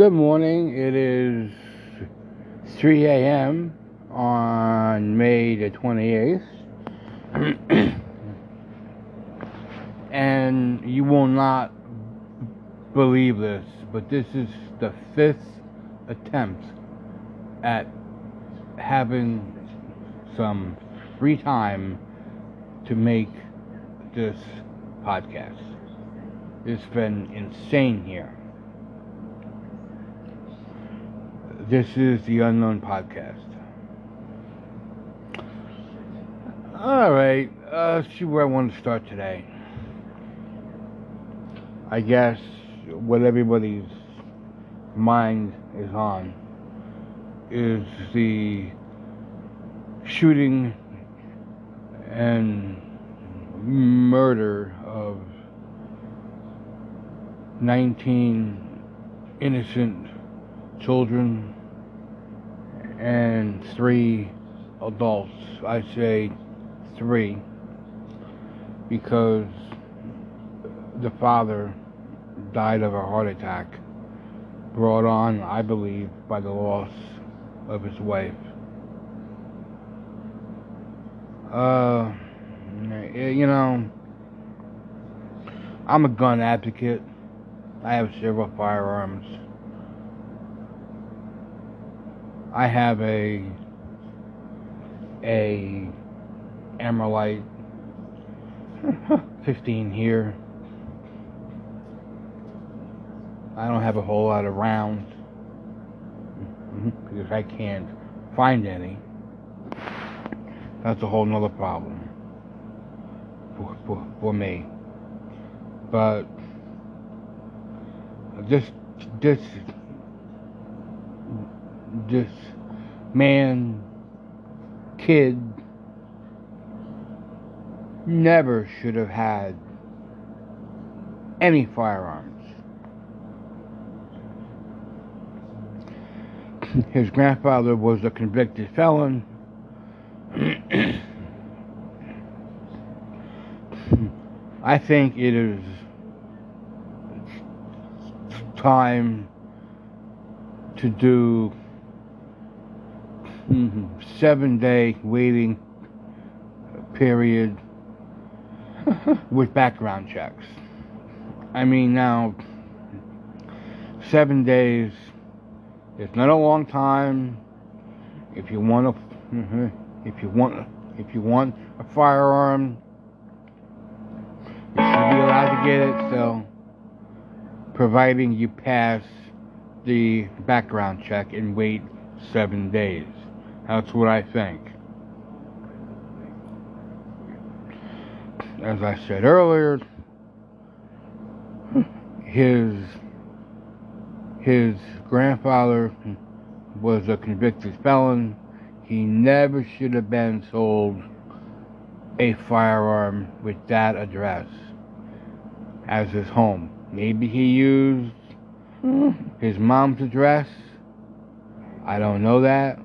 Good morning. It is 3 a.m. on May the 28th. and you will not believe this, but this is the fifth attempt at having some free time to make this podcast. It's been insane here. This is the Unknown Podcast. Alright, uh, let's see where I want to start today. I guess what everybody's mind is on is the shooting and murder of 19 innocent children and three adults. I say three because the father died of a heart attack brought on, I believe, by the loss of his wife. Uh, you know, I'm a gun advocate. I have several firearms. I have a a Armalite 15 here. I don't have a whole lot of rounds because I can't find any. That's a whole nother problem for, for, for me. But this this this man kid never should have had any firearms. His grandfather was a convicted felon. I think it is time to do Mm-hmm. seven day waiting period with background checks. I mean, now, seven days it's not a long time. If you want a, mm-hmm, if you want, if you want a firearm, you should be allowed to get it. So, providing you pass the background check and wait seven days. That's what I think. As I said earlier, his his grandfather was a convicted felon. He never should have been sold a firearm with that address as his home. Maybe he used hmm. his mom's address. I don't know that.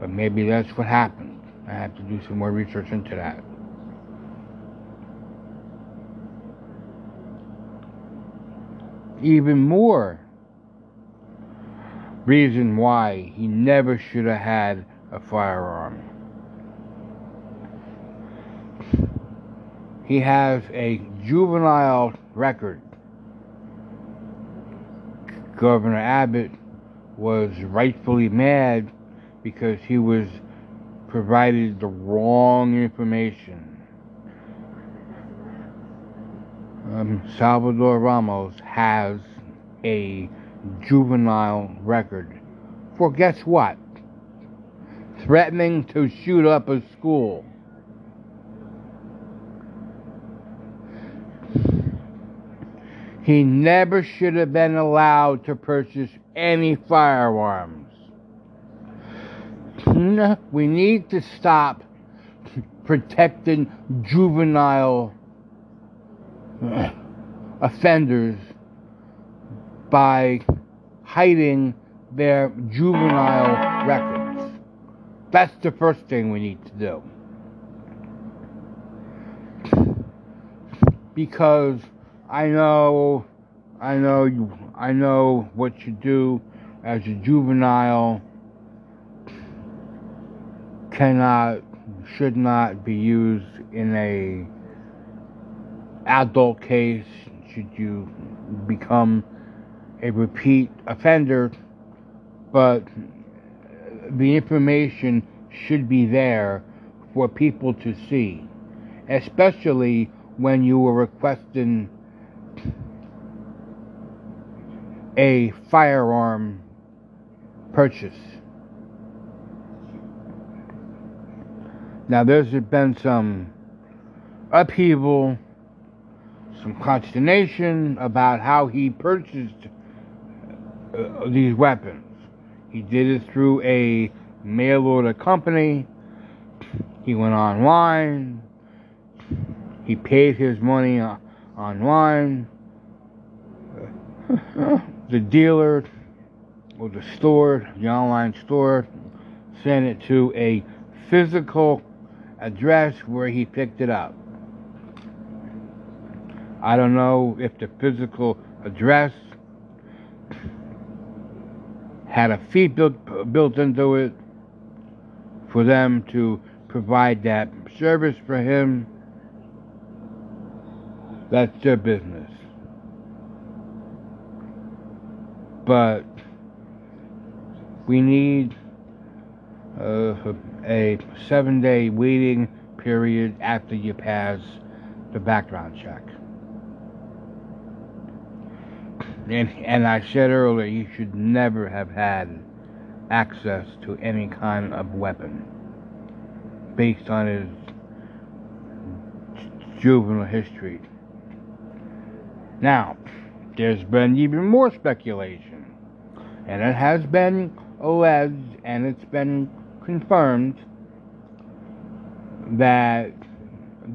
But maybe that's what happened. I have to do some more research into that. Even more reason why he never should have had a firearm. He has a juvenile record. Governor Abbott was rightfully mad because he was provided the wrong information. Um, Salvador Ramos has a juvenile record for guess what? Threatening to shoot up a school. He never should have been allowed to purchase any firearms. We need to stop protecting juvenile uh, offenders by hiding their juvenile records. That's the first thing we need to do. Because I know, I know I know what you do as a juvenile cannot, should not be used in a adult case. Should you become a repeat offender, but the information should be there for people to see, especially when you are requesting a firearm purchase. Now, there's been some upheaval, some consternation about how he purchased uh, these weapons. He did it through a mail order company. He went online. He paid his money uh, online. the dealer or the store, the online store, sent it to a physical address where he picked it up. I don't know if the physical address had a fee built built into it for them to provide that service for him. That's their business. But we need uh, a seven day waiting period after you pass the background check. And, and I said earlier, you should never have had access to any kind of weapon based on his juvenile history. Now, there's been even more speculation, and it has been alleged and it's been confirmed that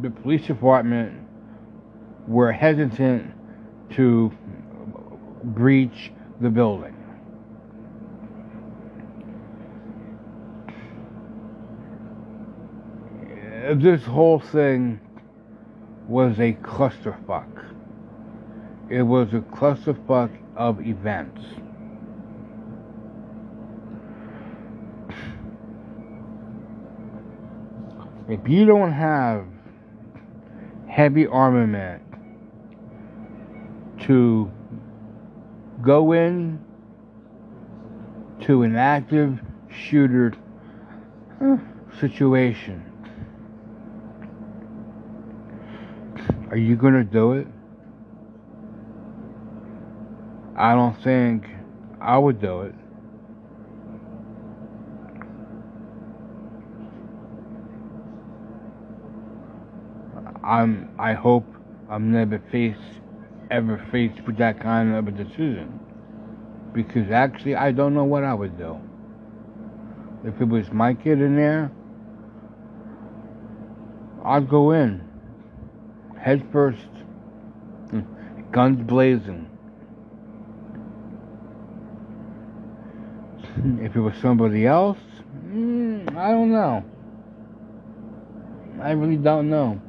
the police department were hesitant to breach the building. This whole thing was a clusterfuck. It was a clusterfuck of events. If you don't have heavy armament to go in to an active shooter eh, situation. Are you going to do it? I don't think I would do it. I'm I hope I'm never faced ever faced with that kind of a decision. Because actually, I don't know what I would do. If it was my kid in there, I'd go in. Head first. Guns blazing. If it was somebody else, mm, I don't know. I really don't know.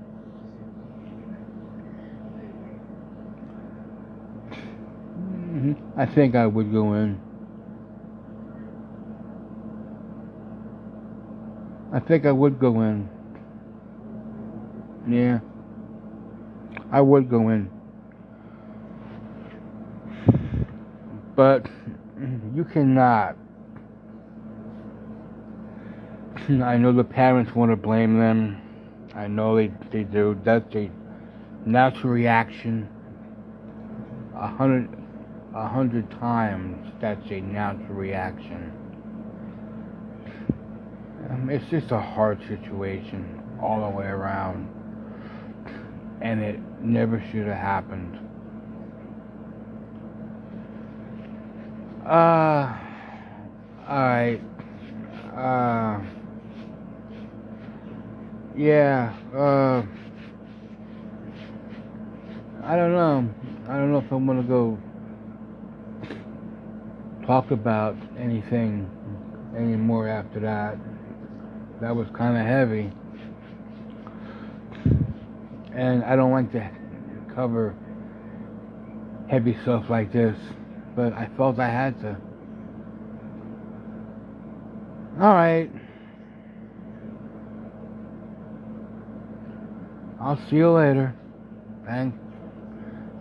Mm-hmm. I think I would go in. I think I would go in. Yeah. I would go in. But you cannot. I know the parents want to blame them. I know they, they do. That's a natural reaction. A hundred a hundred times, that's a natural reaction. Um, it's just a hard situation all the way around. And it never should have happened. Uh, alright. Uh, yeah, uh, I don't know. I don't know if I'm gonna go talk about anything anymore after that. That was kind of heavy. And I don't like to cover heavy stuff like this, but I felt I had to. Alright. I'll see you later. Thanks.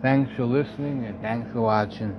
Thanks for listening and thanks for watching.